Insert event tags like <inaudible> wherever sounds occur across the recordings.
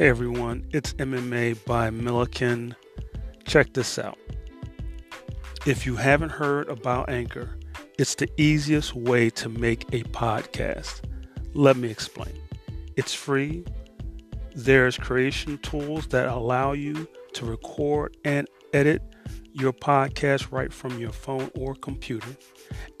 Hey everyone, it's MMA by Milikin. Check this out. If you haven't heard about Anchor, it's the easiest way to make a podcast. Let me explain. It's free. There's creation tools that allow you to record and edit your podcast right from your phone or computer.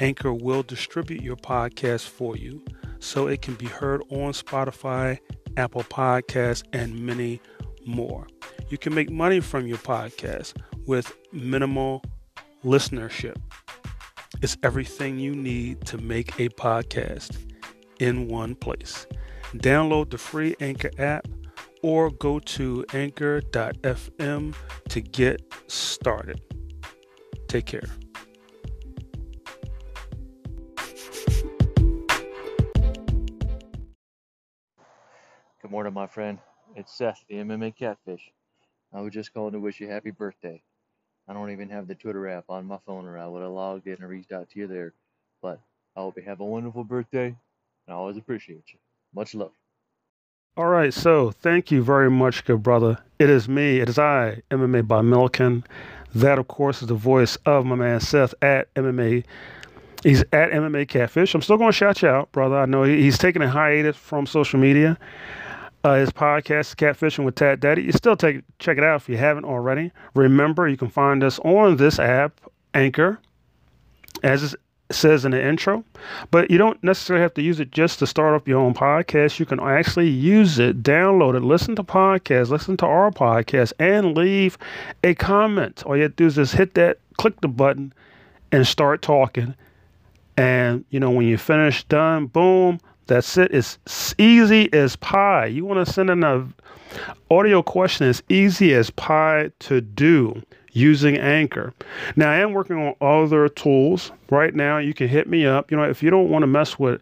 Anchor will distribute your podcast for you so it can be heard on Spotify, Apple Podcasts, and many more. You can make money from your podcast with minimal listenership. It's everything you need to make a podcast in one place. Download the free Anchor app or go to anchor.fm to get started. Take care. Good morning, my friend. It's Seth, the MMA Catfish. I was just calling to wish you happy birthday. I don't even have the Twitter app on my phone, or I would have logged in and reached out to you there. But I hope you have a wonderful birthday, and I always appreciate you. Much love. All right, so thank you very much, good brother. It is me, it is I, MMA by Milikin. That, of course, is the voice of my man Seth at MMA. He's at MMA Catfish. I'm still going to shout you out, brother. I know he's taking a hiatus from social media. Uh, his podcast, Catfishing with Tat Daddy. You still take check it out if you haven't already. Remember, you can find us on this app, Anchor, as it says in the intro. But you don't necessarily have to use it just to start up your own podcast. You can actually use it, download it, listen to podcasts, listen to our podcast, and leave a comment. All you have to do is just hit that, click the button, and start talking. And you know, when you finish, done, boom that's it. It's easy as pie. You want to send in a audio question as easy as pie to do using Anchor. Now I am working on other tools right now. You can hit me up. You know, if you don't want to mess with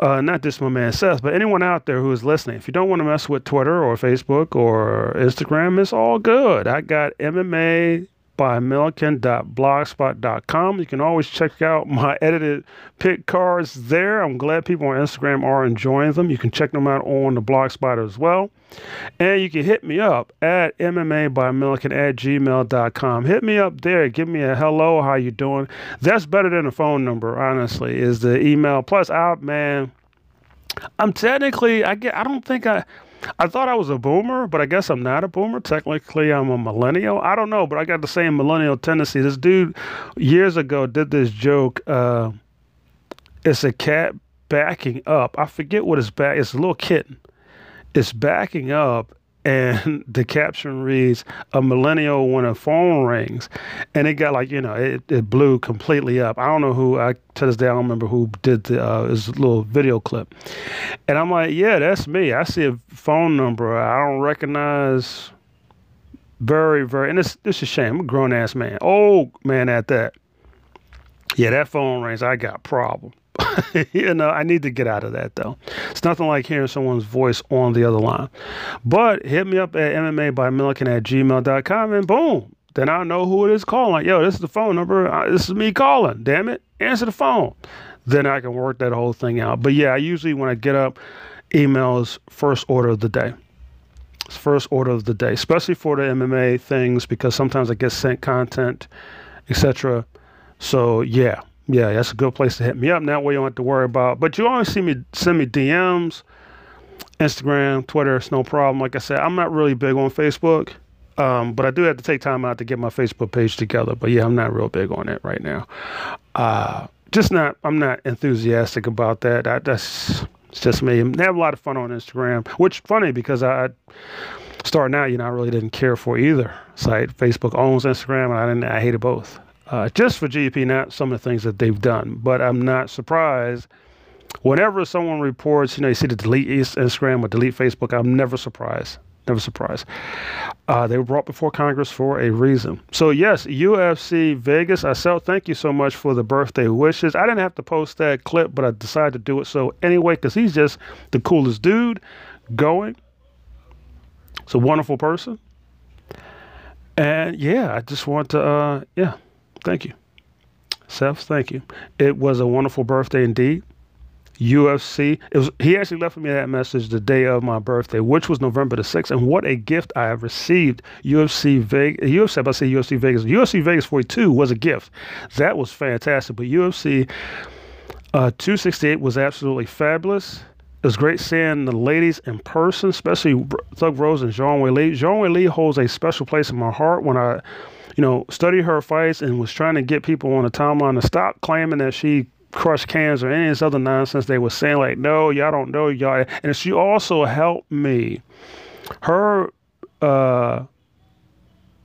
uh, not just my man Seth, but anyone out there who is listening. If you don't want to mess with Twitter or Facebook or Instagram, it's all good. I got MMA by milikin.blogspot.com. You can always check out my edited pick cards there. I'm glad people on Instagram are enjoying them. You can check them out on the blogspot as well. And you can hit me up at MMA by at gmail.com. Hit me up there. Give me a hello. How you doing? That's better than a phone number, honestly, is the email. Plus, out, man, I'm technically, I get, I don't think I, I thought I was a boomer, but I guess I'm not a boomer. Technically, I'm a millennial. I don't know, but I got the same millennial tendency. This dude years ago did this joke. Uh, it's a cat backing up. I forget what it's back. It's a little kitten. It's backing up, and <laughs> the caption reads a millennial when a phone rings. And it got like you know it, it blew completely up. I don't know who i to this day i don't remember who did the uh, this little video clip. And i'm like yeah that's me. I see a phone number. I don't recognize very very and it's is a shame. I'm a grown-ass man oh man at that. Yeah that phone rings. I got problem <laughs> you know, I need to get out of that though. It's nothing like hearing someone's voice on the other line. But hit me up at MMA by Milikin at gmail.com and boom, then I know who it is calling. Yo, this is the phone number. Uh, this is me calling. Damn it. Answer the phone. Then I can work that whole thing out. But yeah, I usually, when I get up, emails first order of the day. It's first order of the day, especially for the MMA things because sometimes I get sent content, etc. So yeah, yeah, that's a good place to hit me up. That way you don't have to worry about. But you always see me send me DMs, Instagram, Twitter. It's no problem. Like I said, I'm not really big on Facebook, um, but I do have to take time out to get my Facebook page together. But yeah, I'm not real big on it right now. Uh, just not. I'm not enthusiastic about that. I, that's it's just me. I have a lot of fun on Instagram, which funny because I starting out, you know, I really didn't care for either site. Facebook owns Instagram, and I didn't. I hated both uh, just for GP, not some of the things that they've done. But I'm not surprised. Whenever someone reports, you know, you see the delete Instagram or delete Facebook, I'm never surprised. Never surprised. Uh, they were brought before Congress for a reason. So, yes, UFC Vegas. I said, thank you so much for the birthday wishes. I didn't have to post that clip, but I decided to do it so anyway because he's just the coolest dude going. He's a wonderful person. And yeah, I just want to, uh, yeah. Thank you. Seth, thank you. It was a wonderful birthday indeed. UFC. It was he actually left me that message the day of my birthday, which was November the sixth, and what a gift I have received. UFC Vegas, UFC. I say UFC Vegas. UFC Vegas 42 was a gift. That was fantastic. But UFC uh, 268 was absolutely fabulous. It was great seeing the ladies in person, especially Thug Rose and Zhang Weili. Zhang Weili holds a special place in my heart when I, you know, studied her fights and was trying to get people on the timeline to stop claiming that she crushed cans or any of this other nonsense. They were saying like no y'all don't know y'all. And she also helped me. Her uh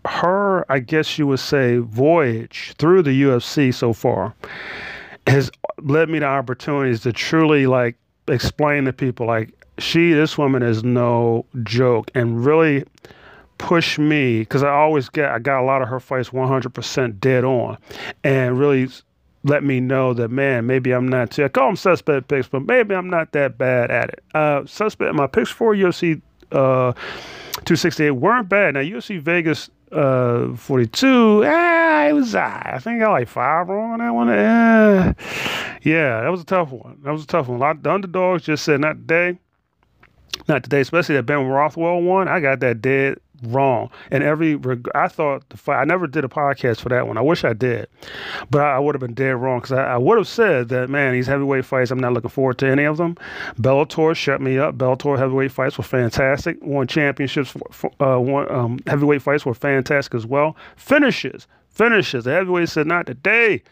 her i guess you would say voyage through the ufc so far has led me to opportunities to truly like explain to people like she this woman is no joke. And really push me because i always get i got a lot of her fights 100% dead on and really let me know that man, maybe I'm not too. I call them suspect picks, but maybe I'm not that bad at it. Uh, suspect. My picks for UFC uh, 268 weren't bad. Now UFC Vegas uh, 42. Ah, it was. Uh, I think I got like five wrong on that one. Uh, yeah, that was a tough one. That was a tough one. A lot the underdogs just said not today. Not today, especially that Ben Rothwell one. I got that dead wrong. And every I thought the fight. I never did a podcast for that one. I wish I did, but I, I would have been dead wrong because I, I would have said that man, these heavyweight fights. I'm not looking forward to any of them. Bellator shut me up. Bellator heavyweight fights were fantastic. Won championships. For, uh, won, um, heavyweight fights were fantastic as well. Finishes, finishes. The heavyweight said not today.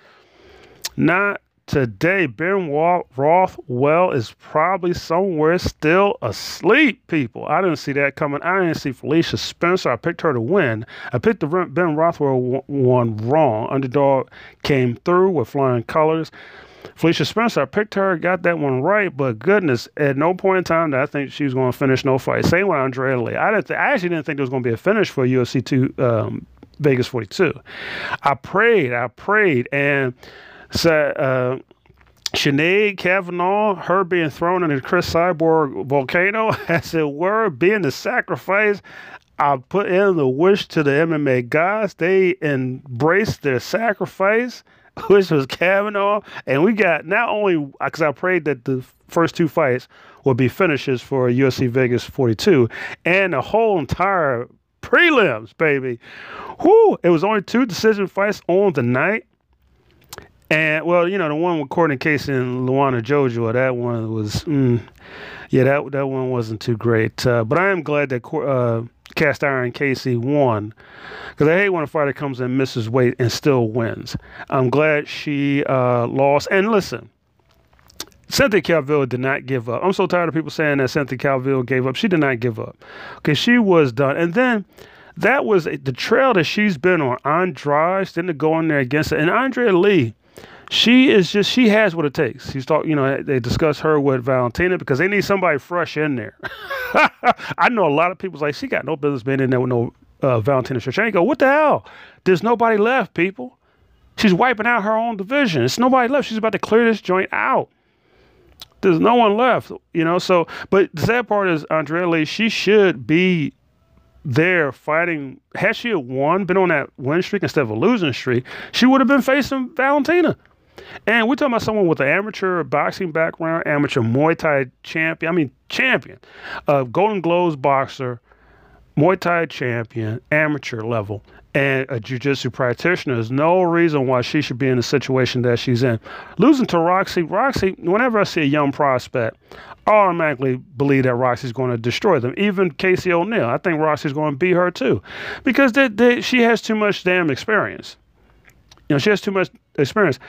Not Today, Ben Rothwell is probably somewhere still asleep, people. I didn't see that coming. I didn't see Felicia Spencer. I picked her to win. I picked the Ben Rothwell one wrong. Underdog came through with flying colors. Felicia Spencer, I picked her, got that one right, but goodness, at no point in time did I think she was going to finish no fight. Same with Andrea Lee. I didn't. Th- I actually didn't think there was going to be a finish for UFC two um, Vegas 42. I prayed, I prayed, and so, uh, Sinead Kavanagh, her being thrown into the Cris Cyborg volcano, <laughs> as it were, being the sacrifice. I put in the wish to the MMA guys. They embraced their sacrifice, <laughs> which was Kavanagh. And we got not only, because I prayed that the first two fights would be finishes for UFC Vegas 42, and the whole entire prelims, baby. Whoo! It was only two decision fights on the night. And well, you know, the one with Courtney Casey and Luana Jojo, that one was, mm, yeah, that that one wasn't too great. Uh, but I am glad that uh, Cast Iron Casey won, because I hate when a fighter comes in, misses weight, and still wins. I'm glad she uh, lost. And listen, Cynthia Calvillo did not give up. I'm so tired of people saying that Cynthia Calvillo gave up. She did not give up. Okay, she was done. And then that was the trail that she's been on. Andrade, then to go in there against it. And Andrea Lee she is just she has what it takes. She's talk, you know, they discuss her with Valentina because they need somebody fresh in there. <laughs> I know a lot of people's like she got no business being in there with no uh, Valentina Shevchenko. What the hell? There's nobody left, people. She's wiping out her own division. It's nobody left. She's about to clear this joint out. There's no one left, you know. So, but the sad part is Andrea Lee. She should be there fighting. Had she won, been on that win streak instead of a losing streak, she would have been facing Valentina. And we're talking about someone with an amateur boxing background, amateur Muay Thai champion. I mean, champion, uh, Golden Gloves boxer, Muay Thai champion, amateur level, and a jiu-jitsu practitioner. There's no reason why she should be in the situation that she's in. Losing to Roxy, Roxy. Whenever I see a young prospect, I automatically believe that Roxy's going to destroy them. Even Casey O'Neill, I think Roxy's going to beat her too, because they, they, she has too much damn experience. You know, she has too much experience.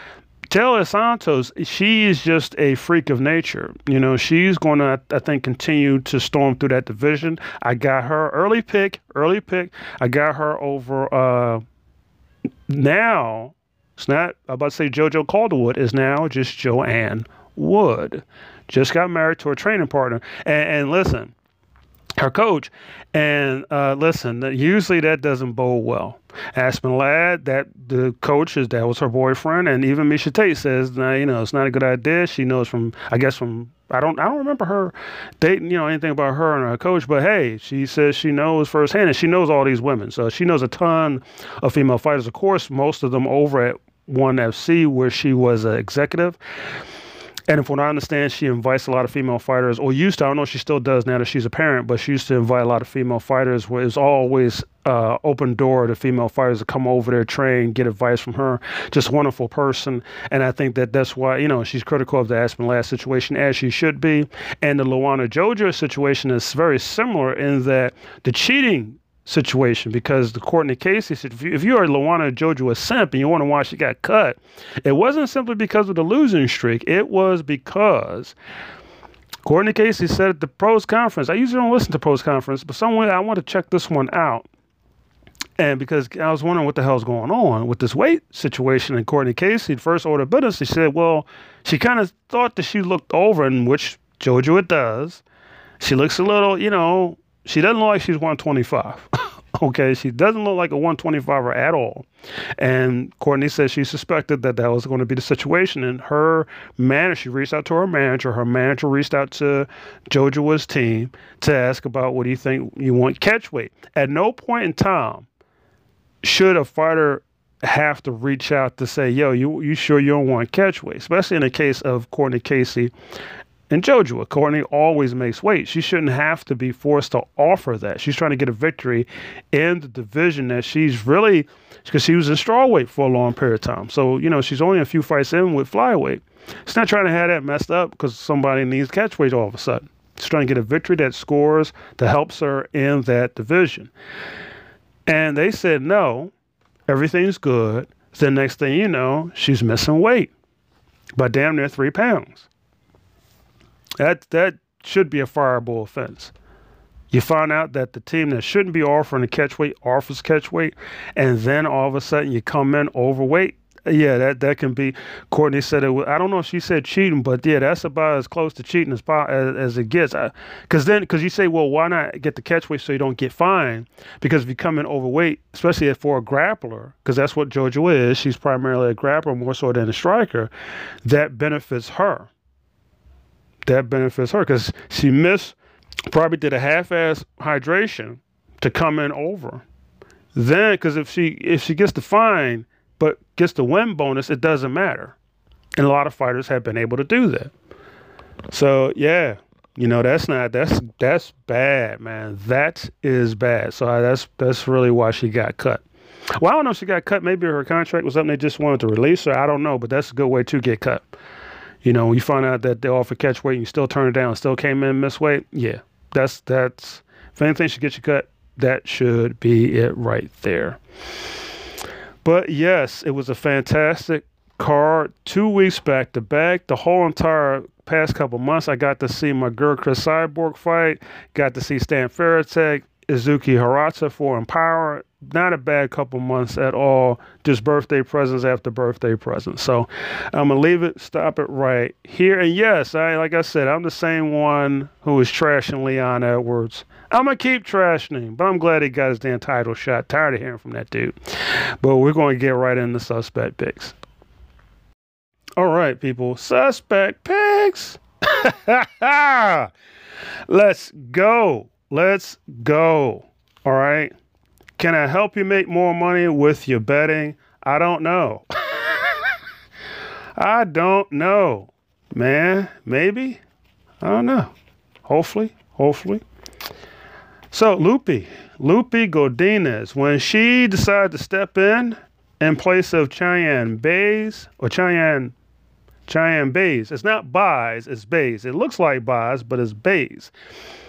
Taila Santos, she is just a freak of nature. You know, she's going to, I think, continue to storm through that division. I got her early pick, early pick. I got her over. Uh, now, it's not I'm about to say JoJo Calderwood is now just Joanne Wood. Just got married to her training partner. And, and listen, her coach. And uh, listen, usually that doesn't bode well. Aspen Ladd, that the coach is that was her boyfriend, and even Miesha Tate says, nah, you know, it's not a good idea. She knows from, I guess from, I don't, I don't remember her dating, you know, anything about her and her coach, but hey, she says she knows firsthand, and she knows all these women, so she knows a ton of female fighters. Of course, most of them over at One FC, where she was an executive. And if what I understand, she invites a lot of female fighters, or used to, I don't know if she still does now that she's a parent, but she used to invite a lot of female fighters where it's always uh, open door to female fighters to come over there, train, get advice from her. Just wonderful person. And I think that that's why, you know, she's critical of the Aspen Ladd situation as she should be. And the Luana Jojo situation is very similar in that the cheating situation because the Courtney Casey said if you, if you are Luana Jojo a simp and you wonder why she got cut, it wasn't simply because of the losing streak. It was because Courtney Casey said at the pros conference. I usually don't listen to pros conference, but somewhere I want to check this one out. And because I was wondering what the hell's going on with this weight situation and Courtney Casey, first order of business, she said, well, she kind of thought that she looked over, in which Jojo it does. She looks a little, you know, she doesn't look like she's 125. <laughs> okay, she doesn't look like a 125er at all. And Courtney says she suspected that that was going to be the situation. And her manager, she reached out to her manager. Her manager reached out to Jojo's team to ask about what do you think you want catch weight. At no point in time should a fighter have to reach out to say, yo, you you sure you don't want catch weight? Especially in the case of Courtney Casey and Jojo, Courtney always makes weight. She shouldn't have to be forced to offer that. She's trying to get a victory in the division that she's really, because she was in strawweight for a long period of time. So, you know, she's only a few fights in with flyweight. She's not trying to have that messed up because somebody needs catch weight all of a sudden. She's trying to get a victory that scores, that helps her in that division. And they said, no, everything's good. The next thing you know, she's missing weight by damn near three pounds. That that should be a fireable offense. You find out that the team that shouldn't be offering a catch weight offers catch weight, and then all of a sudden you come in overweight. Yeah, that, that can be. Courtney said it. I don't know if she said cheating, but yeah, that's about as close to cheating as as, as it gets. Because then, because you say, well, why not get the catch weight so you don't get fined? Because if you come in overweight, especially for a grappler, because that's what Jojo is, she's primarily a grappler more so than a striker. That benefits her that benefits her because she missed, probably did a half-ass hydration to come in over. Then, because if she if she gets the fine but gets the win bonus, it doesn't matter. And a lot of fighters have been able to do that. So yeah, you know that's not that's that's bad, man. That is bad. So that's that's really why she got cut. Well, I don't know if she got cut. Maybe her contract was something they just wanted to release her. I don't know, but that's a good way to get cut. You know, you find out that they offer catch weight and you still turn it down, still came in miss weight. Yeah, that's that's if anything should get you cut, that should be it right there. But yes, it was a fantastic card. Two weeks back to back. The whole entire past couple months, I got to see my girl Cris Cyborg fight. Got to see Stan Firetek, Izuki Harata for Empower not a bad couple months at all. Just birthday presents after birthday presents. So I'm gonna leave it, stop it right here. And yes, I like I said, I'm the same one who is trashing Leon Edwards. I'm gonna keep trashing him, but I'm glad he got his damn title shot. Tired of hearing from that dude. But we're gonna get right into suspect picks. All right, people. Suspect picks. <laughs> Let's go. Let's go. All right. Can I help you make more money with your betting? I don't know. <laughs> I don't know, man. Maybe. I don't know. Hopefully, hopefully. So, Loopy, Loopy Godinez, when she decided to step in in place of Cheyenne Bays, or Cheyenne, Cheyenne Bays, it's not Buys, it's Bays. It looks like Buys, but it's Bays.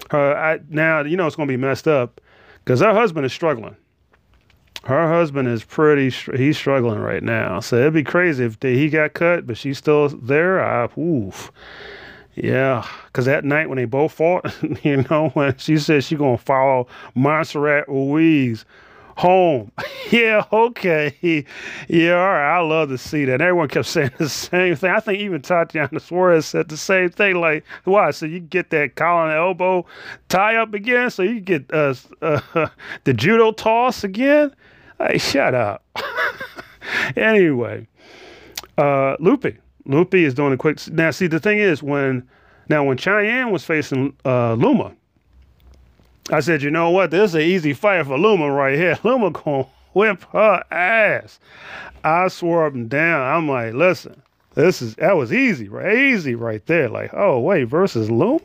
Her, uh, I, now, you know it's going to be messed up because her husband is struggling. Her husband is pretty, he's struggling right now. So it'd be crazy if he got cut, but she's still there. I, oof. Yeah, because that night when they both fought, <laughs> you know, when she said she going to follow Montserrat Ruiz home. <laughs> yeah, okay. Yeah, all right. I love to see that. Everyone kept saying the same thing. I think even Tatiana Suarez said the same thing. Like, why? So you get that collar and elbow tie up again? So you get uh, uh, <laughs> the judo toss again? Hey, shut up. <laughs> anyway, uh, Loopy. Lupi is doing a quick. Now, see, the thing is, when now when Cheyenne was facing uh, Loma, I said, you know what? This is an easy fight for Loma right here. <laughs> Loma gonna whip her ass. I swore up and down. I'm like, listen, This is that was easy, right? Easy right there. Like, oh wait, versus Loma.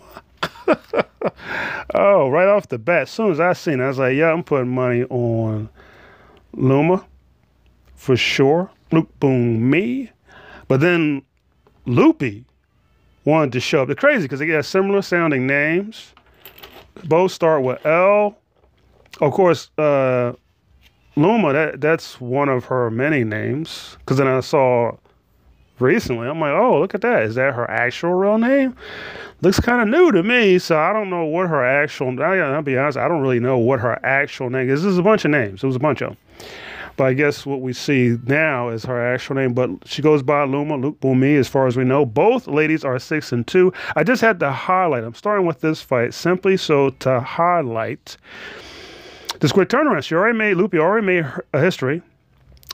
<laughs> oh, right off the bat, as soon as I seen it, I was like, yeah, I'm putting money on Loma for sure. Luke Boom me. But then Loopy wanted to show up. They're crazy because they got similar sounding names. Both start with L. Of course, uh, Loma, that that's one of her many names. Because then I saw recently, I'm like, oh, look at that. Is that her actual real name? Looks kind of new to me, so I don't know what her actual. I, I'll be honest, I don't really know what her actual name is. This is a bunch of names. It was a bunch of them. But I guess what we see now is her actual name. But she goes by Loma, Luke Bumi, as far as we know. Both ladies are six and two. I just had to highlight. I'm starting with this fight simply so to highlight this quick turnaround. She already made Loopy already made a history.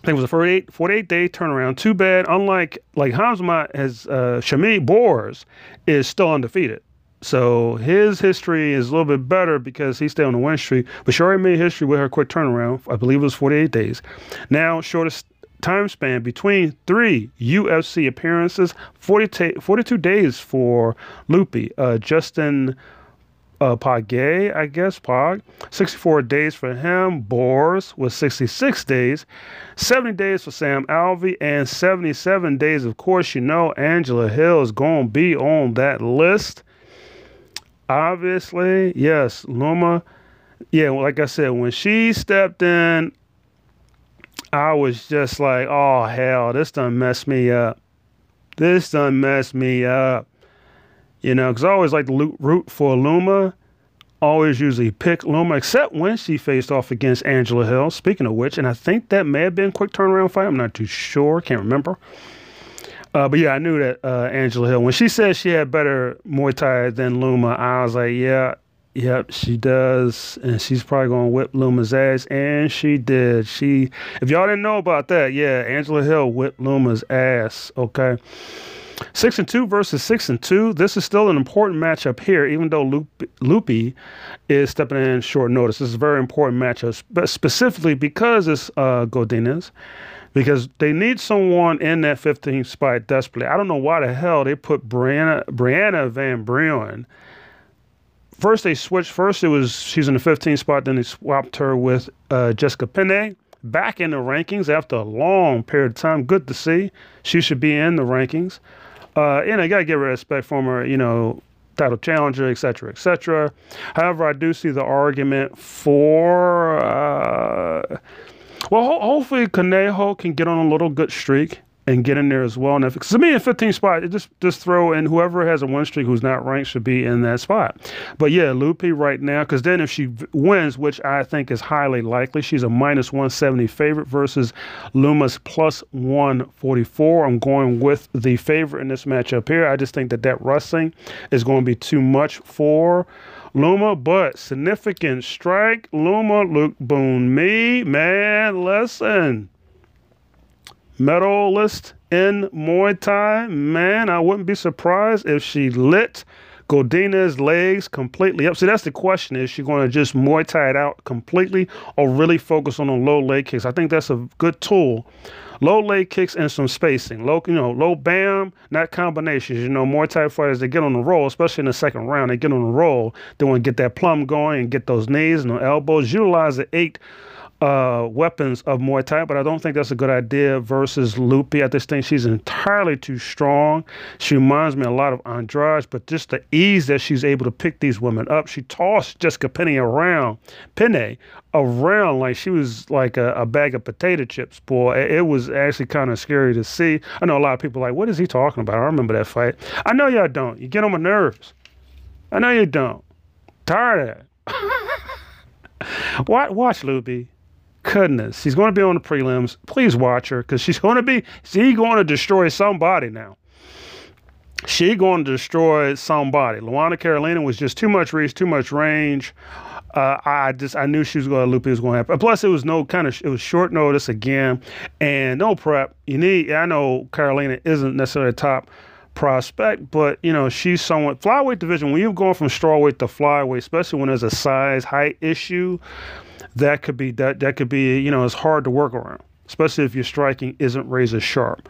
I think it was a 48, 48 day turnaround. Too bad, unlike like Khamzat has uh, Shami Bors is still undefeated. So his history is a little bit better because he's still on the win streak. But she already made history with her quick turnaround. I believe it was 48 days. Now, shortest time span between three UFC appearances 40 ta- 42 days for Loopy. Uh, Justin uh, Pagay, I guess, Pog. 64 days for him. Bors was 66 days. 70 days for Sam Alvey. And 77 days, of course, you know, Angela Hill is going to be on that list obviously, yes, Loma. Yeah, like I said, when she stepped in, I was just like, oh hell, this done messed me up. This done messed me up. You know, because I always like to root for Loma. Always usually pick Loma, except when she faced off against Angela Hill. Speaking of which, and I think that may have been quick turnaround fight. I'm not too sure. Can't remember. Uh, but yeah, I knew that uh, Angela Hill. When she said she had better Muay Thai than Loma, I was like, yeah, yep, she does, and she's probably gonna whip Loma's ass, and she did. She, if y'all didn't know about that, yeah, Angela Hill whipped Loma's ass. Okay. Six and two versus six and two. This is still an important matchup here, even though Loopy, Loopy is stepping in short notice. This is a very important matchup, but specifically because it's uh, Godinez because they need someone in that 15 spot desperately. I don't know why the hell they put Brianna, Brianna Van Buren. First they switched. First it was she's in the 15 spot. Then they swapped her with uh, Jessica Penne back in the rankings after a long period of time. Good to see. She should be in the rankings. Uh, and I gotta give her respect for her. You know, title challenger, etc., etc. However, I do see the argument for. Uh, well, ho- hopefully Conejo can get on a little good streak and get in there as well. And if to me, in 15 spot, just just throw in whoever has a win streak who's not ranked should be in that spot. But yeah, Loopy right now, because then if she wins, which I think is highly likely, she's a minus 170 favorite versus Loma's plus 144. I'm going with the favorite in this matchup here. I just think that that wrestling is going to be too much for. Loma, but significant strike. Loma, Luke Boone, me, man, listen. Medalist in Muay Thai, man, I wouldn't be surprised if she lit Godinez's legs completely up. See, that's the question. Is she going to just Muay Thai it out completely or really focus on the low leg kicks? I think that's a good tool low leg kicks and some spacing. Low, you know, low bam, not combinations. You know, more type fighters they get on the roll, especially in the second round, they get on the roll. They want to get that plum going and get those knees and the elbows. Utilize the eight uh, weapons of Muay Thai, but I don't think that's a good idea versus Loopy. I just think she's entirely too strong. She reminds me a lot of Andrade, but just the ease that she's able to pick these women up. She tossed Jessica Penny around, Penne around like she was like a, a bag of potato chips. Boy, it, was actually kind of scary to see. I know a lot of people like, what is he talking about? I remember that fight. I know y'all don't. You get on my nerves. I know you don't. Tired of that. <laughs> watch, watch Loopy goodness, she's going to be on the prelims. Please watch her because she's going to be, she going to destroy somebody now. She going to destroy somebody. Luana Carolina was just too much reach, too much range. Uh, I just I knew she was going to loop. It was going to happen. Plus, it was no kind of it was short notice again, and no prep. You need. I know Carolina isn't necessarily a top prospect, but you know she's somewhat flyweight division. When you're going from strawweight to flyweight, especially when there's a size height issue, that could be that that could be you know it's hard to work around. especially if your striking isn't razor sharp.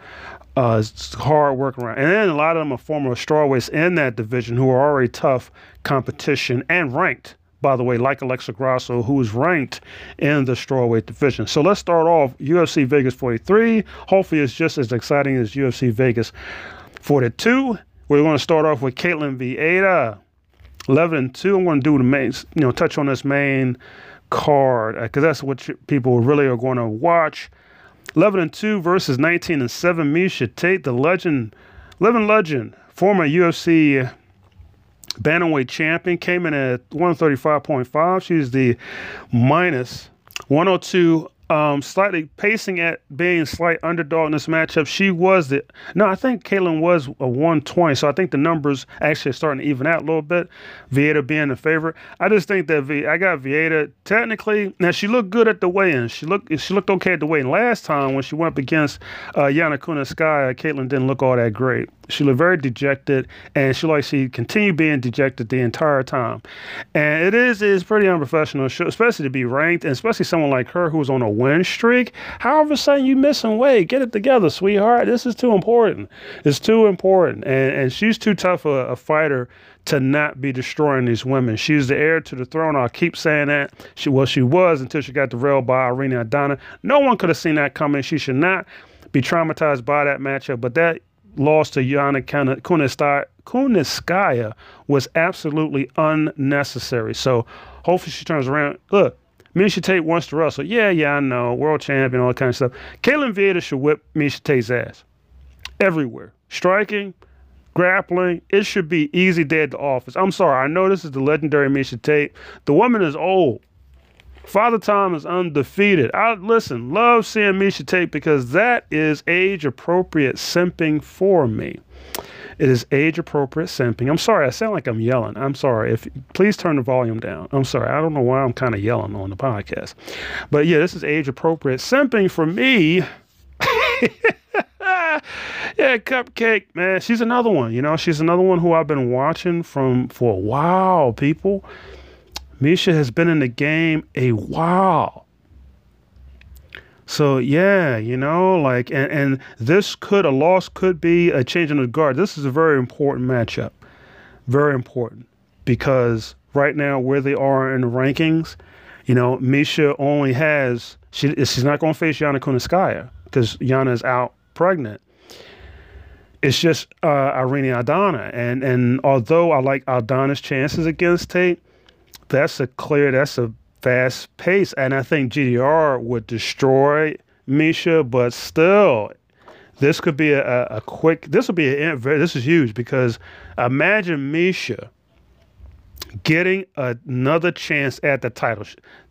Uh, it's hard work around. And then a lot of them are former strawweights in that division who are already tough competition and ranked, by the way, like Alexa Grasso, who is ranked in the strawweight division. So let's start off UFC Vegas 43. Hopefully, it's just as exciting as UFC Vegas 42. We're going to start off with Ketlen Vieira, 11 and 2. I'm going to do the main, you know, touch on this main card because uh, that's what people really are going to watch. 11 and 2 versus 19 and 7. Miesha Tate, the legend, living legend, former UFC bantamweight champion, came in at 135.5. She's the minus 102 um, slightly pacing at being slight underdog in this matchup. She was the no, I think Ketlen was a 120, so I think the numbers actually are starting to even out a little bit. Vieira being the favorite. I just think that v, I got Vieira technically. Now she looked good at the weigh-in. She looked she looked okay at the weigh-in. Last time when she went up against uh, Yana Kunitskaya, Ketlen didn't look all that great. She looked very dejected, and she like she continued being dejected the entire time. And it is is pretty unprofessional, especially to be ranked, and especially someone like her who's on a win streak. How of a sudden you miss missing weight? Get it together, sweetheart. This is too important. It's too important, and and she's too tough a, a fighter to not be destroying these women. She's the heir to the throne. I'll keep saying that. She well, she was until she got derailed by Irene Aldana. No one could have seen that coming. She should not be traumatized by that matchup. But that loss to Yana Kunitskaya was absolutely unnecessary. So hopefully she turns around. Look, Miesha Tate wants to wrestle. Yeah, yeah, I know. World champion, all that kind of stuff. Ketlen Vieira should whip Miesha Tate's ass. Everywhere. Striking, grappling. It should be easy day at the office. I'm sorry. I know this is the legendary Miesha Tate. The woman is old. Father Time is undefeated. I listen, love seeing Miesha Tate because that is age appropriate simping for me. It is age appropriate simping. I'm sorry, I sound like I'm yelling. I'm sorry. If please turn the volume down. I'm sorry. I don't know why I'm kind of yelling on the podcast. But yeah, this is age appropriate simping for me. <laughs> yeah, Cupcake, man. She's another one. You know, she's another one who I've been watching from for a while, people. Miesha has been in the game a while. So yeah, you know, like and, and this could a loss could be a change in the guard. This is a very important matchup. Very important. Because right now where they are in the rankings, you know, Miesha only has she she's not gonna face Yana Kunitskaya because Yana is out pregnant. It's just uh, Irene Aldana. And and although I like Aldana's chances against Tate, that's a clear, that's a fast pace. And I think GDR would destroy Miesha, but still, this could be a, a quick, this will be, a, this is huge because imagine Miesha getting another chance at the title.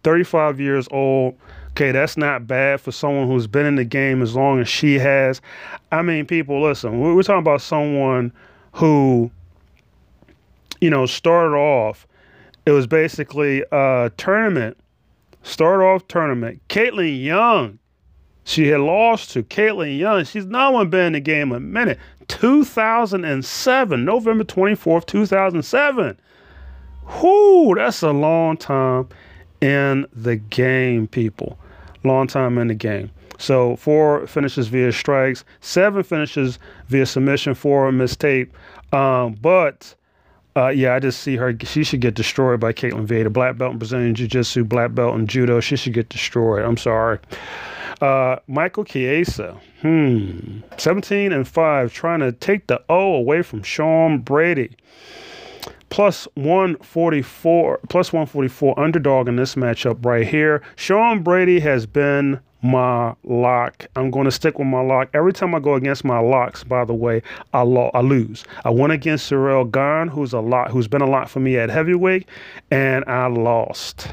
35 years old. Okay, that's not bad for someone who's been in the game as long as she has. I mean, people, listen, we're talking about someone who, you know, started off it was basically a tournament, start off tournament. Kaitlin Young, she had lost to Kaitlin Young. She's not one been in the game a minute. 2007, November 24th, 2007. Whoo, that's a long time in the game, people. Long time in the game. So four finishes via strikes, seven finishes via submission, four mistake. Um, but uh, yeah, I just see her. She should get destroyed by Ketlen Vieira. Black belt in Brazilian Jiu Jitsu, black belt in Judo. She should get destroyed. I'm sorry. Uh, Michael Chiesa, hmm, 17 and 5, trying to take the O away from Sean Brady. Plus 144, plus 144 underdog in this matchup right here. Sean Brady has been my lock. I'm going to stick with my lock. Every time I go against my locks, by the way, I, lo- I lose. I went against Ciryl Gane, who's a lot, who's been a lot for me at heavyweight, and I lost.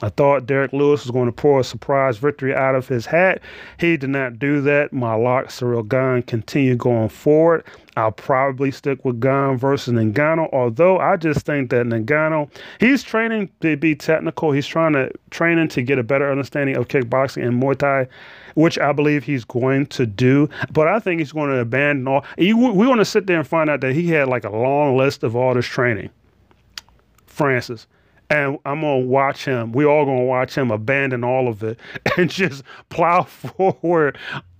I thought Derrick Lewis was going to pull a surprise victory out of his hat. He did not do that. My lock, Ciryl Gane, continue going forward. I'll probably stick with Gane versus Ngannou, although I just think that Ngannou, he's training to be technical. He's trying to training to get a better understanding of kickboxing and Muay Thai, which I believe he's going to do. But I think he's going to abandon all. we want to sit there and find out that he had like a long list of all this training. Francis and I'm gonna watch him. We all gonna watch him abandon all of it <laughs> and just plow <laughs> forward,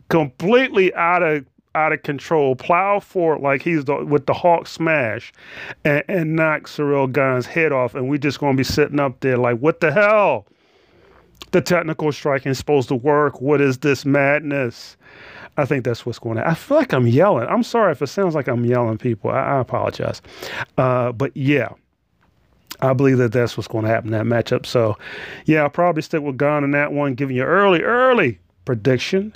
completely out of out of control, plow forward like he's the, with the Hawk smash, and, and knock Ciryl Gane's head off, and we just gonna be sitting up there like, what the hell? The technical striking is supposed to work. What is this madness? I think that's what's going on. I feel like I'm yelling. I'm sorry if it sounds like I'm yelling, people. I, I apologize. Uh, but yeah. I believe that that's what's going to happen in that matchup. So, yeah, I'll probably stick with Gane in that one, giving you early, early prediction.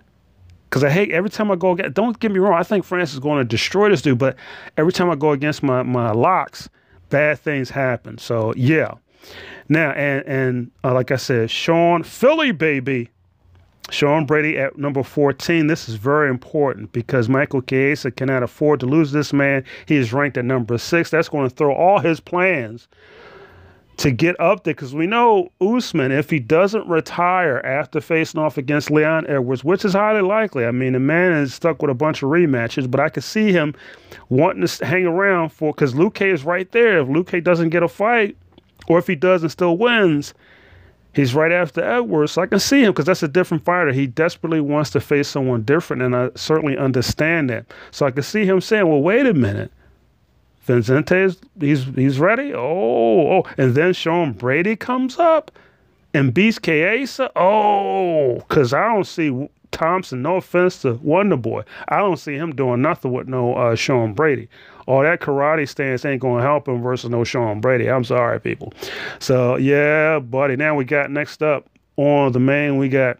Because I hate every time I go against, don't get me wrong, I think France is going to destroy this dude, but every time I go against my, my locks, bad things happen. So, yeah. Now, and, and uh, like I said, Sean, Philly, baby. Sean Brady at number 14. This is very important because Michael Chiesa cannot afford to lose this man. He is ranked at number six. That's going to throw all his plans to get up there because we know Usman, if he doesn't retire after facing off against Leon Edwards, which is highly likely. I mean, the man is stuck with a bunch of rematches, but I could see him wanting to hang around for because Luque is right there. If Luque doesn't get a fight, or if he does and still wins, he's right after Edwards. So I can see him because that's a different fighter. He desperately wants to face someone different, and I certainly understand that. So I can see him saying, "Well, wait a minute." Vicente is he's he's ready. Oh, oh, and then Sean Brady comes up and beats Chiesa. Oh, because I don't see Thompson. No offense to Wonder Boy, I don't see him doing nothing with no uh, Sean Brady. All that karate stance ain't to help him versus no Sean Brady. I'm sorry, people. So yeah, buddy. Now we got next up on the main. We got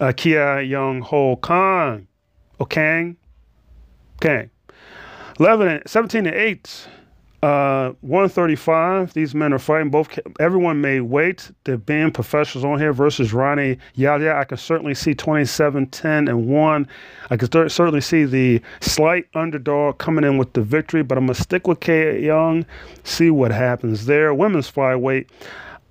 uh, Kyung Ho Kang. Oh, Kang. Kang. 11 and 17 and 8. Uh, 135. These men are fighting. Both everyone made weight. They're being professionals on here versus Rani Yahya. I can certainly see 27, 10, and 1. I can certainly see the slight underdog coming in with the victory, but I'm to stick with K. Young, see what happens there. Women's flyweight.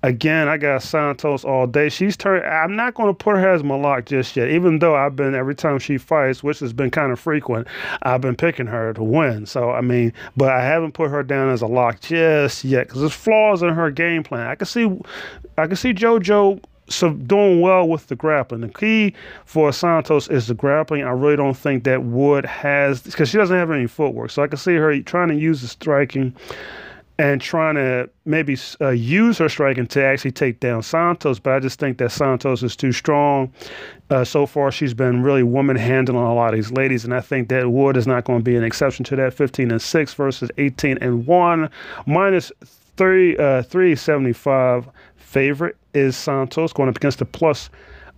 Again, I got Santos all day. She's turned. I'm not going to put her as my lock just yet, even though I've been every time she fights, which has been kind of frequent. I've been picking her to win. So I mean, but I haven't put her down as a lock just yet because there's flaws in her game plan. I can see, I can see JoJo so doing well with the grappling. The key for Santos is the grappling. I really don't think that Wood has because she doesn't have any footwork. So I can see her trying to use the striking and trying to maybe uh, use her striking to actually take down Santos. But I just think that Santos is too strong. Uh, so far, she's been really woman handling a lot of these ladies, and I think that Wood is not going to be an exception to that. 15 and six versus 18 and one, minus three uh, 375 favorite is Santos going up against the plus,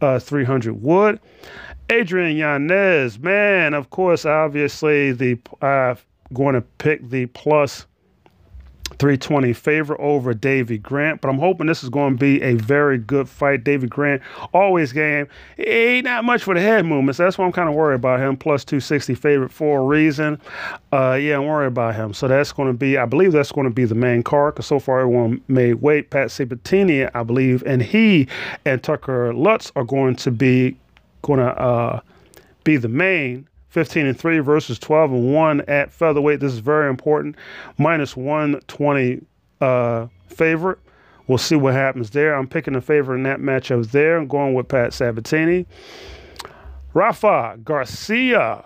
uh, 300 Wood. Adrian Yanez, man, of course, obviously the uh, going to pick the plus 320 favor over Davy Grant, but I'm hoping this is going to be a very good fight. Davy Grant always game. He ain't not much for the head movements. That's why I'm kind of worried about him. Plus 260 favorite for a reason. Uh, yeah, I'm worried about him. So that's going to be, I believe that's going to be the main card because so far everyone made weight. Pat Sabatini, I believe, and he and Tucker Lutz are going to be going to uh, be the main 15 and 3 versus 12 and 1 at featherweight. This is very important. Minus 120 uh, favorite. We'll see what happens there. I'm picking the favorite in that matchup there. I'm going with Pat Sabatini. Rafa Garcia,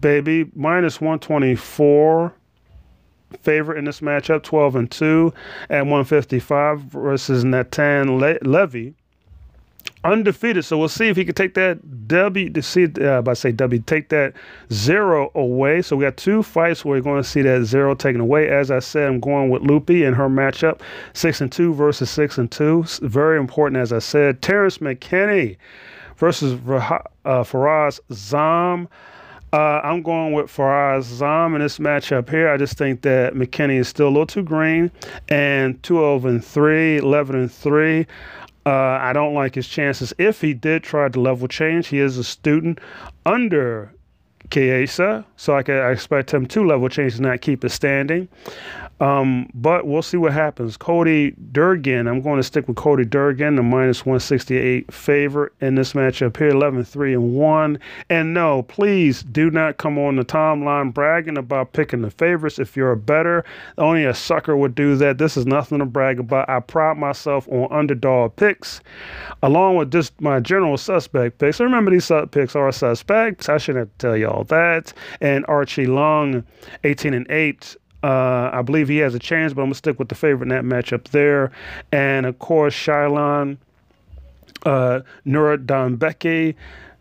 baby, minus 124 favorite in this matchup, 12 and 2 at 155 versus Natan Le- Levy undefeated. So we'll see if he can take that W to see uh, say W take that zero away. So we got two fights where we're going to see that zero taken away. As I said, I'm going with Loopy in her matchup, six and two versus six and two. Very important, as I said. Terrence McKinney versus uh, Fares Ziam. Uh, I'm going with Fares Ziam in this matchup here. I just think that McKinney is still a little too green and 12 and 3, 11 and 3. Uh, I don't like his chances. If he did try to level change, he is a student under Chiesa, so I, can, I expect him to level change and not keep his standing. Um, but we'll see what happens. Cody Durden, I'm going to stick with Cody Durden, the minus 168 favorite in this matchup here, 11 3 and 1. And no, please do not come on the timeline bragging about picking the favorites if you're a better. Only a sucker would do that. This is nothing to brag about. I pride myself on underdog picks, along with just my general suspect picks. I Remember, these sub picks are suspects. I shouldn't tell you all that. And Archie Long, 18 and 8. Uh, I believe he has a chance, but I'm gonna stick with the favorite in that matchup there. And of course, Shylon uh, Nuerdanbieke.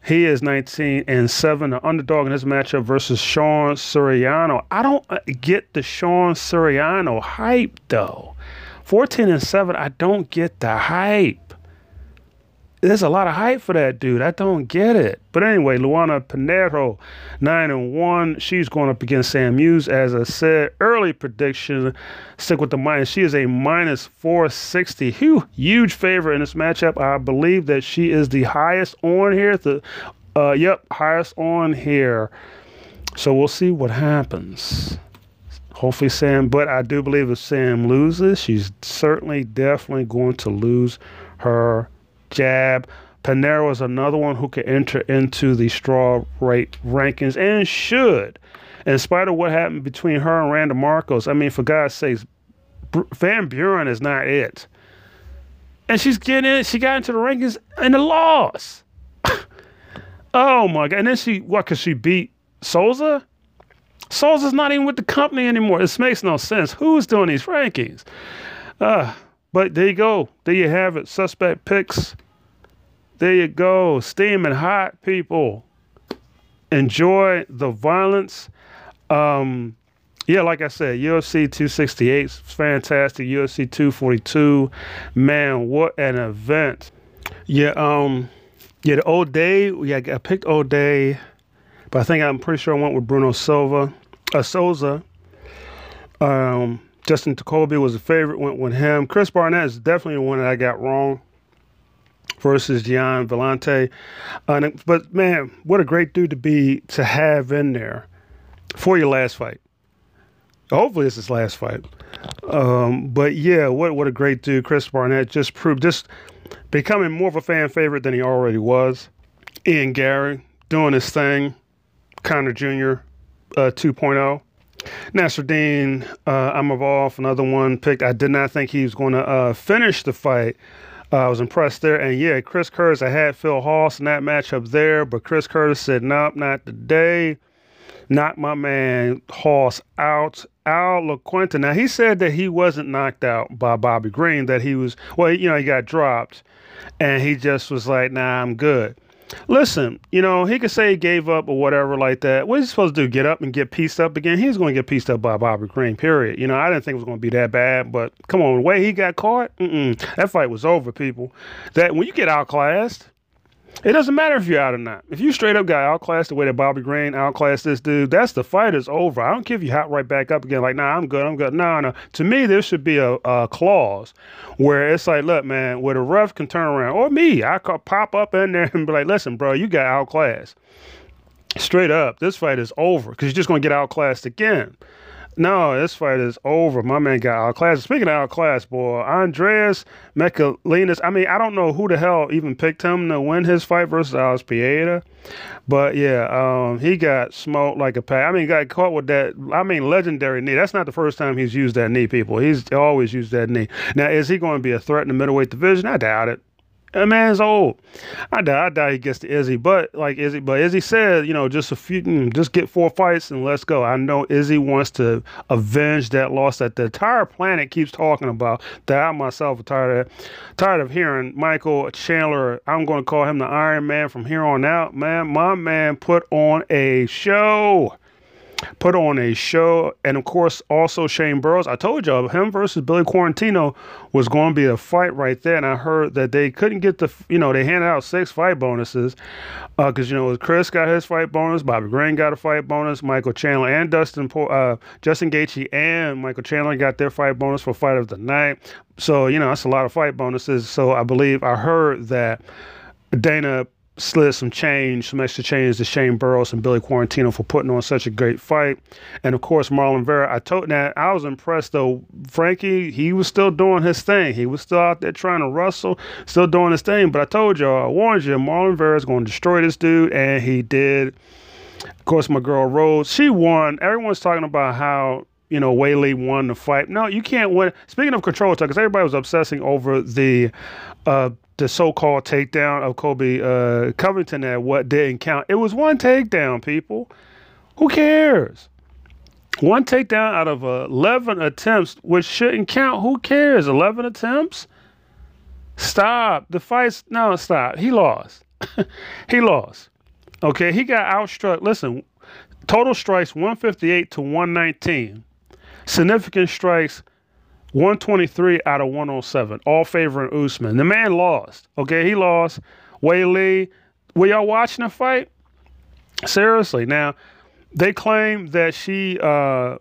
He is 19 and 7, the underdog in this matchup versus Sean Soriano. I don't uh, get the Sean Soriano hype though. 14 and 7, I don't get the hype there's a lot of hype for that dude. I don't get it. But anyway, Luana Pinheiro, nine and one. She's going up against Sam Hughes. As I said, early prediction. Stick with the minus. She is a minus 460. Huge, huge favorite in this matchup. I believe that she is the highest on here. The uh, yep, highest on here. So we'll see what happens. Hopefully Sam, but I do believe if Sam loses, she's certainly definitely going to lose her jab. Pinheiro is another one who can enter into the straw weight rankings and should. In spite of what happened between her and Randa Markos, I mean, for God's sakes, Van Buren is not it. And she's getting in, she got into the rankings and the loss. <laughs> oh my God. And then she, what, because she beat Souza? Souza's not even with the company anymore. This makes no sense. Who's doing these rankings? Uh, but there you go. There you have it. Suspect picks. There you go. Steaming hot, people. Enjoy the violence. Um, yeah, like I said, UFC 268 is fantastic. UFC 242, man, what an event. Yeah, um, yeah, the O'Day, yeah, I picked old day, but I think I'm pretty sure I went with Bruno Silva, uh, Souza. Um, Justin Jacoby was a favorite, went with him. Chris Barnett is definitely one that I got wrong versus Gian Villante. Uh, but man, what a great dude to be to have in there for your last fight. Hopefully, it's his last fight. Um, but yeah, what what a great dude, Chris Barnett. Just proved just becoming more of a fan favorite than he already was. Ian Garry doing his thing, Conor Jr. Uh, 2.0. Nassourdine uh, Imavov, another one picked. I did not think he was going to uh, finish the fight. Uh, I was impressed there. And yeah, Chris Curtis, I had Phil Hawes in that matchup there, but Chris Curtis said, nope, not today. Knocked my man Hawes out. Al Iaquinta. Now, he said that he wasn't knocked out by Bobby Green, that he was, well, you know, he got dropped. And he just was like, nah, I'm good. Listen, you know, he could say he gave up or whatever like that. What is he supposed to do? Get up and get pieced up again? He's going to get pieced up by Bobby Green, period. You know, I didn't think it was going to be that bad, but come on, the way he got caught, that fight was over, people. That when you get outclassed, it doesn't matter if you're out or not. If you straight up got outclassed the way that Bobby Green outclassed this dude, that's the fight is over. I don't care if you hop right back up again, like, nah, I'm good, I'm good. No, no. To me, there should be a, a clause where it's like, look, man, where the ref can turn around, or me, I could pop up in there <laughs> and be like, listen, bro, you got outclassed. Straight up, this fight is over because you're just going to get outclassed again. No, this fight is over. My man got outclassed. Speaking of outclassed, boy, Andreas Michailidis. I mean, I don't know who the hell even picked him to win his fight versus Alex Pereira. But yeah, um, he got smoked like a pack. I mean, got caught with that, I mean, legendary knee. That's not the first time he's used that knee, people. He's always used that knee. Now, is he going to be a threat in the middleweight division? I doubt it. A man's old. I doubt, I doubt he gets to Izzy, but like Izzy, but Izzy said, you know, just a few, mm, just get four fights and let's go. I know Izzy wants to avenge that loss that the entire planet keeps talking about. That I myself are tired of, tired of hearing. Michael Chandler, I'm going to call him the Iron Man from here on out. Man, my man put on a show put on a show. And of course, also Shane Burgos. I told y'all, him versus Billy Quarantillo was going to be a fight right there. And I heard that they couldn't get the, you know, they handed out six fight bonuses because, uh, you know, Chris got his fight bonus, Bobby Green got a fight bonus, Michael Chandler and Dustin, uh, Justin Gaethje and Michael Chandler got their fight bonus for fight of the night. So, you know, that's a lot of fight bonuses. So I believe I heard that Dana slid some change, some extra change to Shane Burgos and Billy Quarantillo for putting on such a great fight. And of course, Marlon Vera. I told that I was impressed though. Frankie, he was still doing his thing. He was still out there trying to wrestle, still doing his thing. But I told y'all, I warned you, Marlon Vera is going to destroy this dude, and he did. Of course, my girl Rose, she won. Everyone's talking about how you know, Weili won the fight. No, you can't win. Speaking of control because everybody was obsessing over the uh, the so-called takedown of Colby uh, Covington that what didn't count. It was one takedown, people. Who cares? One takedown out of 11 attempts, which shouldn't count. Who cares? 11 attempts? Stop. The fight's no, stop. He lost. <laughs> he lost. Okay, he got outstruck. Listen, total strikes 158 to 119. Significant strikes 123 out of 107, all favoring Usman. The man lost. Okay, he lost. Weili, were y'all watching the fight? Seriously. Now, they claim that she uh,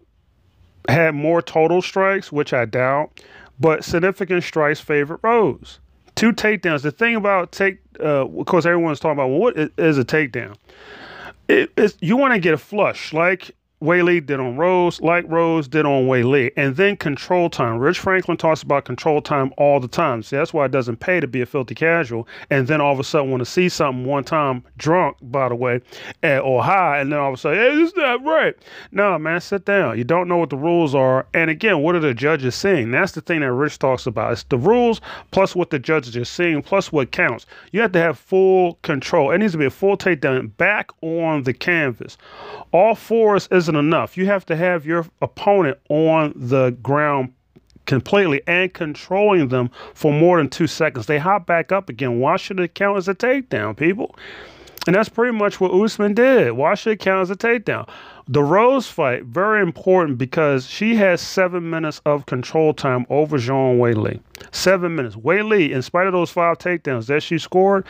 had more total strikes, which I doubt, but significant strikes favored Rose. Two takedowns. The thing about take, uh, of course, everyone's talking about well, what is a takedown? It, you want to get a flush, like Weili did on Rose, like Rose did on Weili, and then control time. Rich Franklin talks about control time all the time. See, that's why it doesn't pay to be a filthy casual, and then all of a sudden want to see something one time drunk, by the way, or high, and then all of a sudden, hey, this is not right. No, man, sit down. You don't know what the rules are, and again, what are the judges seeing? That's the thing that Rich talks about. It's the rules plus what the judges are seeing plus what counts. You have to have full control. It needs to be a full takedown back on the canvas. All fours is isn't enough. You have to have your opponent on the ground completely and controlling them for more than two seconds. They hop back up again. Why should it count as a takedown, people? And that's pretty much what Usman did. Why should it count as a takedown? The Rose fight, very important because she has seven minutes of control time over Zhang Weili. Seven minutes. Weili, in spite of those five takedowns that she scored,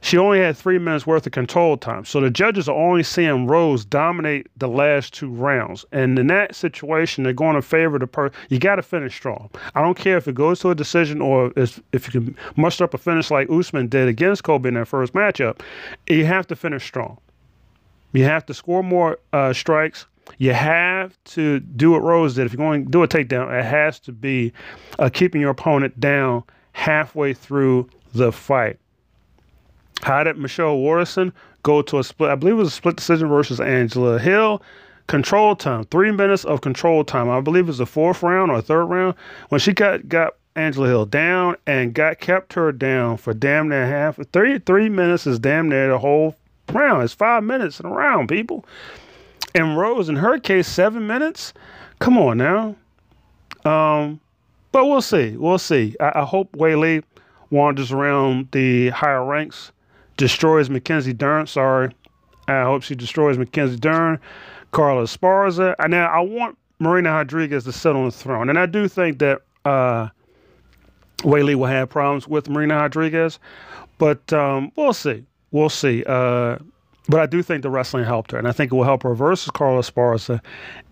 she only had three minutes worth of control time. So the judges are only seeing Rose dominate the last two rounds. And in that situation, they're going to favor the person. You got to finish strong. I don't care if it goes to a decision or if, if you can muster up a finish like Usman did against Colby in that first matchup. You have to finish strong. You have to score more uh, strikes. You have to do what Rose did. If you're going to do a takedown, it has to be uh, keeping your opponent down halfway through the fight. How did Michelle Waterson go to a split? I believe it was a split decision versus Angela Hill. Control time, three minutes of control time. I believe it was the fourth round or third round when she got got Angela Hill down and got kept her down for damn near half. Three three minutes is damn near the whole round. It's five minutes in a round, people. And Rose, in her case, seven minutes. Come on now. Um, but we'll see. We'll see. I, I hope Weili wanders around the higher ranks destroys Mackenzie Dern. Sorry. I hope she destroys Mackenzie Dern. Carla Esparza. And now I want Marina Rodriguez to sit on the throne. And I do think that uh, Weili will have problems with Marina Rodriguez. But um, we'll see. We'll see. Uh, but I do think the wrestling helped her, and I think it will help her versus Carla Esparza.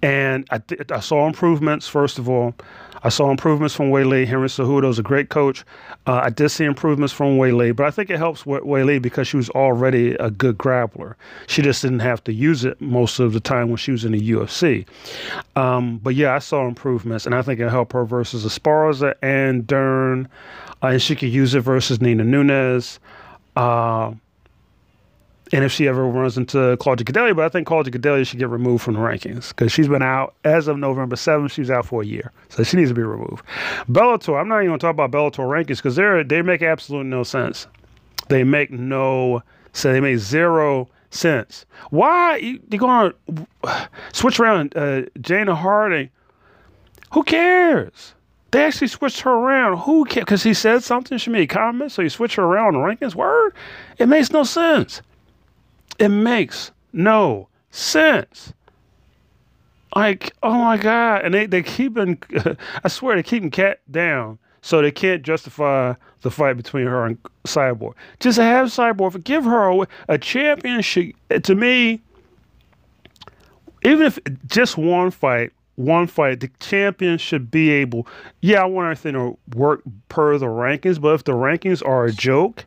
And I, th- I saw improvements, first of all. I saw improvements from Weili. Henry Cejudo is a great coach. Uh, I did see improvements from Weili, but I think it helps Weili because she was already a good grappler. She just didn't have to use it most of the time when she was in the UFC. Um, but yeah, I saw improvements, and I think it helped her versus Esparza and Dern, uh, and she could use it versus Nina Nunes. Uh, and if she ever runs into Claudia Gadelha, but I think Claudia Gadelha should get removed from the rankings because she's been out as of November 7th. She's out for a year, so she needs to be removed. Bellator, I'm not even going to talk about Bellator rankings because they they make absolutely no sense. They make no sense. They make zero sense. Why are going to switch around uh, Janay Harding? Who cares? They actually switched her around. Who cares? Because he said something. She made comments, so you switch her around the rankings. Word? It makes no sense. It makes no sense. Like, oh my God. And they, they keeping, <laughs> I swear, they keeping Cat down so they can't justify the fight between her and Cyborg. Just have Cyborg, give her a, a championship. Uh, to me, even if just one fight, one fight, the champion should be able. Yeah, I want everything to work per the rankings, but if the rankings are a joke,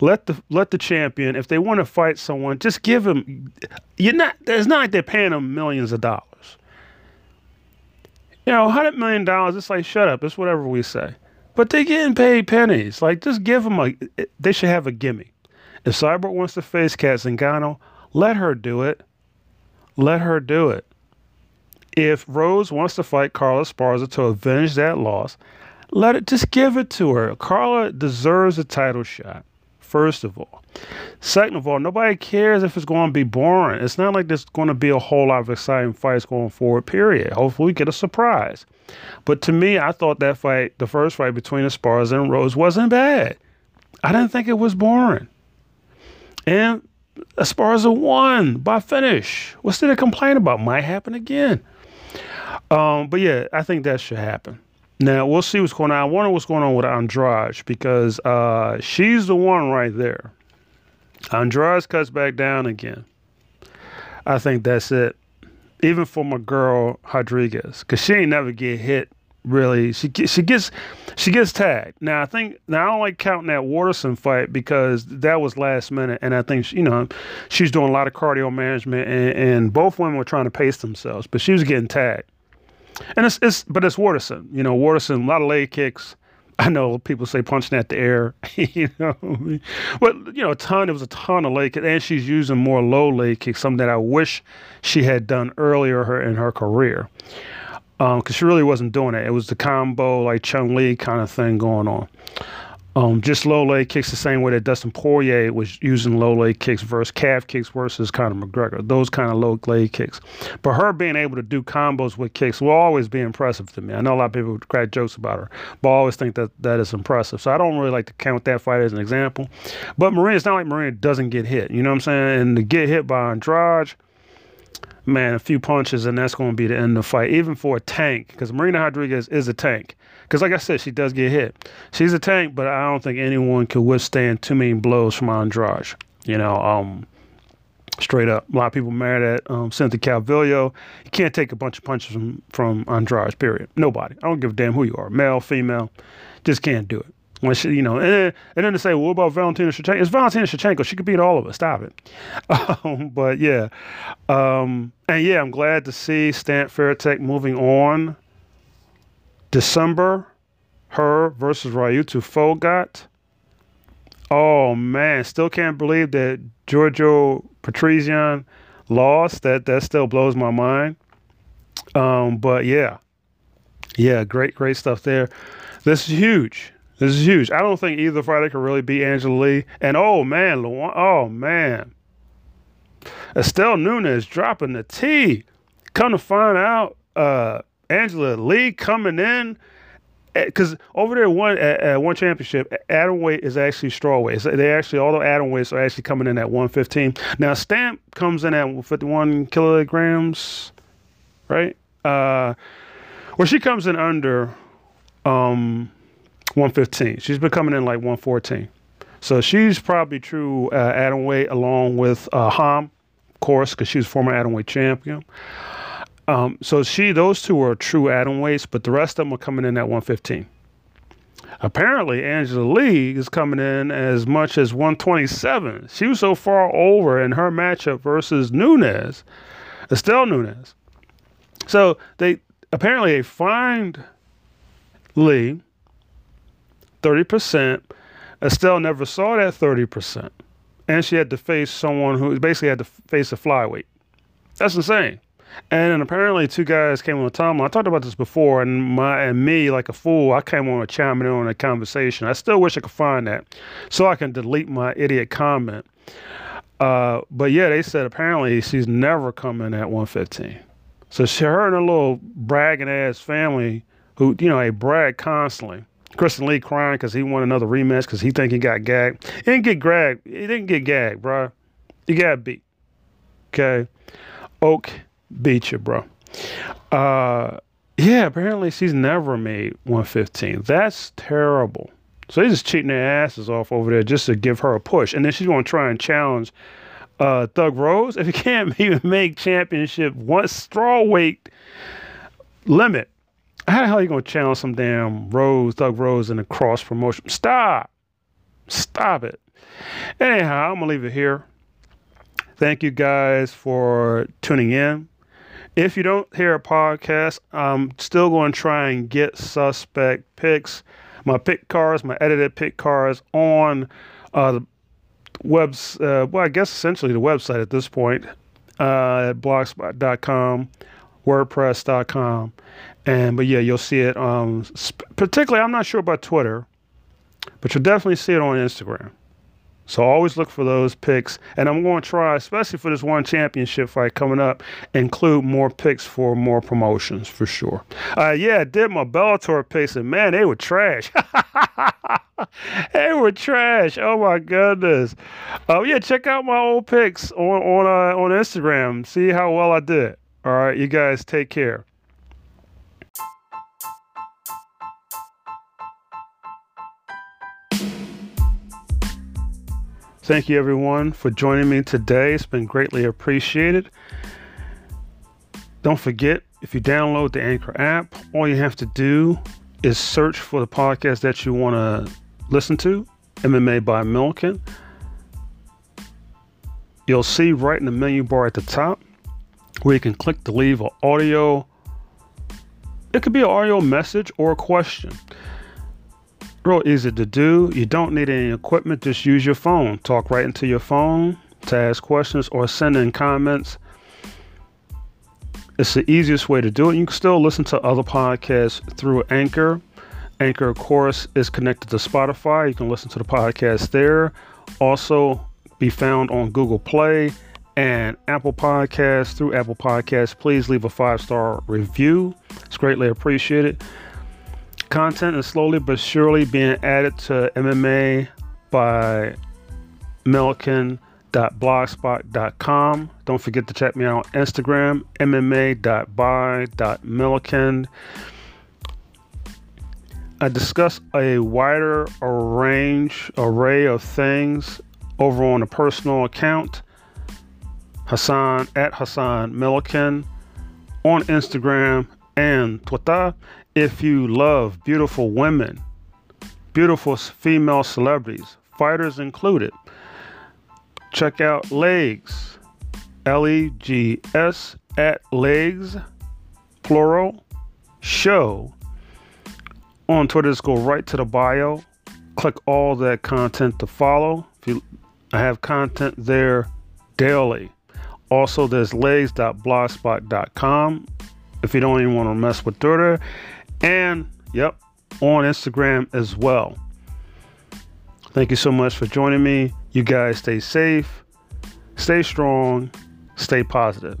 let the let the champion, if they want to fight someone, just give them. You're not. It's not like they're paying them millions of dollars. You know, hundred million dollars. It's like shut up. It's whatever we say. But they're getting paid pennies. Like just give them a. They should have a gimme. If Cyborg wants to face Cat Zingano, let her do it. Let her do it. If Rose wants to fight Carla Esparza to avenge that loss, let it just give it to her. Carla deserves a title shot first of all. Second of all, nobody cares if it's going to be boring. It's not like there's going to be a whole lot of exciting fights going forward, period. Hopefully, we get a surprise. But to me, I thought that fight, the first fight between Esparza and Rose, wasn't bad. I didn't think it was boring. And Esparza won by finish. What's there to complain about? Might happen again. Um, but yeah, I think that should happen. Now we'll see what's going on. I wonder what's going on with Andrade because uh, she's the one right there. Andrade cuts back down again. I think that's it. Even for my girl Rodriguez, because she ain't never get hit. Really, she she gets she gets tagged. Now I think now I don't like counting that Waterson fight because that was last minute, and I think she, you know she's doing a lot of cardio management, and, and both women were trying to pace themselves, but she was getting tagged. And it's, it's but it's Waterson. You know, Waterson, a lot of leg kicks. I know people say punching at the air, <laughs> you know, but you know, a ton. It was a ton of leg kicks, and she's using more low leg kicks, something that I wish she had done earlier her in her career, because um, she really wasn't doing it. It was the combo like Chun Li kind of thing going on. Um, just low leg kicks the same way that Dustin Poirier was using low leg kicks versus calf kicks versus Conor McGregor. Those kind of low leg kicks. But her being able to do combos with kicks will always be impressive to me. I know a lot of people crack jokes about her, but I always think that that is impressive. So I don't really like to count that fight as an example. But Marina, it's not like Marina doesn't get hit. You know what I'm saying? And to get hit by Andrade, man, a few punches and that's going to be the end of the fight, even for a tank, because Marina Rodriguez is a tank. Because, like I said, she does get hit. She's a tank, but I don't think anyone could withstand too many blows from Andrade. You know, um, straight up. A lot of people mad at um, Cynthia Calvillo. You can't take a bunch of punches from, from Andrade, period. Nobody. I don't give a damn who you are, male, female. Just can't do it. When she, you know, and then, and then to say, well, what about Valentina Shevchenko? It's Valentina Shevchenko. She could beat all of us. Stop it. <laughs> Um, but yeah, um, and yeah, I'm glad to see Stamp Fairtex moving on December, her versus Ritu Phogat. Oh man, still can't believe that Giorgio Petrosyan lost. That that still blows my mind. Um, but yeah, yeah, great, great stuff there. This is huge. This is huge. I don't think either fighter can really beat Angela Lee. And oh man, Luan, oh man, Istela Nunes dropping the T. Come to find out, uh, Angela Lee coming in because eh, over there one at, at, one championship, atom weight is actually straw weight. They actually all the atom weights are actually coming in at 115. Now Stamp comes in at 51 kilograms, right? Uh, well, she comes in under um 115. She's been coming in like 114. So she's probably true uh, atom weight along with uh, Ham, of course, because she was former atom weight champion. Um, so she, those two are true atom weights, but the rest of them are coming in at 115. Apparently, Angela Lee is coming in as much as 127. She was so far over in her matchup versus Nunes, Istela Nunes. So they apparently they fined Lee 30%. Istela never saw that 30%. And she had to face someone who basically had to face a flyweight. That's insane. And then apparently two guys came on the timeline. I talked about this before, and my and me, like a fool, I came on a chiming in on a conversation. I still wish I could find that so I can delete my idiot comment. Uh, but yeah, they said apparently she's never coming at 115. So she, her and her little bragging ass family, who you know, they brag constantly. Christian Lee crying because he won another rematch because he think he got gagged. He didn't get gagged. He didn't get gagged, bro. He got beat. Okay. Oak beat you, bro. Uh, yeah, apparently she's never made 115. That's terrible. So they're just cheating their asses off over there just to give her a push. And then she's going to try and challenge uh, Thug Rose. If you can't <laughs> even make championship one straw weight limit, how the hell are you going to challenge some damn Rose, Thug Rose in a cross promotion? Stop. Stop it. Anyhow, I'm going to leave it here. Thank you guys for tuning in. If you don't hear a podcast, I'm still going to try and get suspect picks, my pick cards, my edited pick cards on uh, the webs. Uh, well, I guess essentially the website at this point uh, at blogspot.com, WordPress.com, and but yeah, you'll see it. Um, sp- particularly, I'm not sure about Twitter, but you'll definitely see it on Instagram. So always look for those picks. And I'm going to try, especially for this one championship fight coming up, include more picks for more promotions for sure. Uh, yeah, I did my Bellator picks, and man, they were trash. <laughs> they were trash. Oh my goodness. Oh uh, yeah, check out my old picks on on uh, on Instagram. See how well I did. All right, you guys take care. Thank you, everyone, for joining me today. It's been greatly appreciated. Don't forget, if you download the Anchor app, all you have to do is search for the podcast that you want to listen to MMA by Milikin. You'll see right in the menu bar at the top where you can click to leave an audio. It could be an audio message or a question real easy to do. You don't need any equipment, just use your phone. Talk right into your phone to ask questions or send in comments. It's the easiest way to do it. You can still listen to other podcasts through Anchor. Anchor, of course, is connected to Spotify. You can listen to the podcast there. Also, be found on Google Play and Apple Podcasts. Through Apple Podcasts, please leave a five star review. It's greatly appreciated. Content is slowly but surely being added to MMA by Milikin.blogspot.com. Don't forget to check me out on Instagram, mma.by.milikin. I discuss a wider range array of things over on a personal account, Hassan at Hassan Milikin, on Instagram and Twitter if you love beautiful women, beautiful female celebrities, fighters included, check out Legs, L E G S at Legs, plural, show. On Twitter, just go right to the bio, click all that content to follow. If you, I have content there daily. Also, there's legs.blogspot.com if you don't even want to mess with Twitter and, yep, on Instagram as well. Thank you so much for joining me. You guys stay safe, stay strong, stay positive.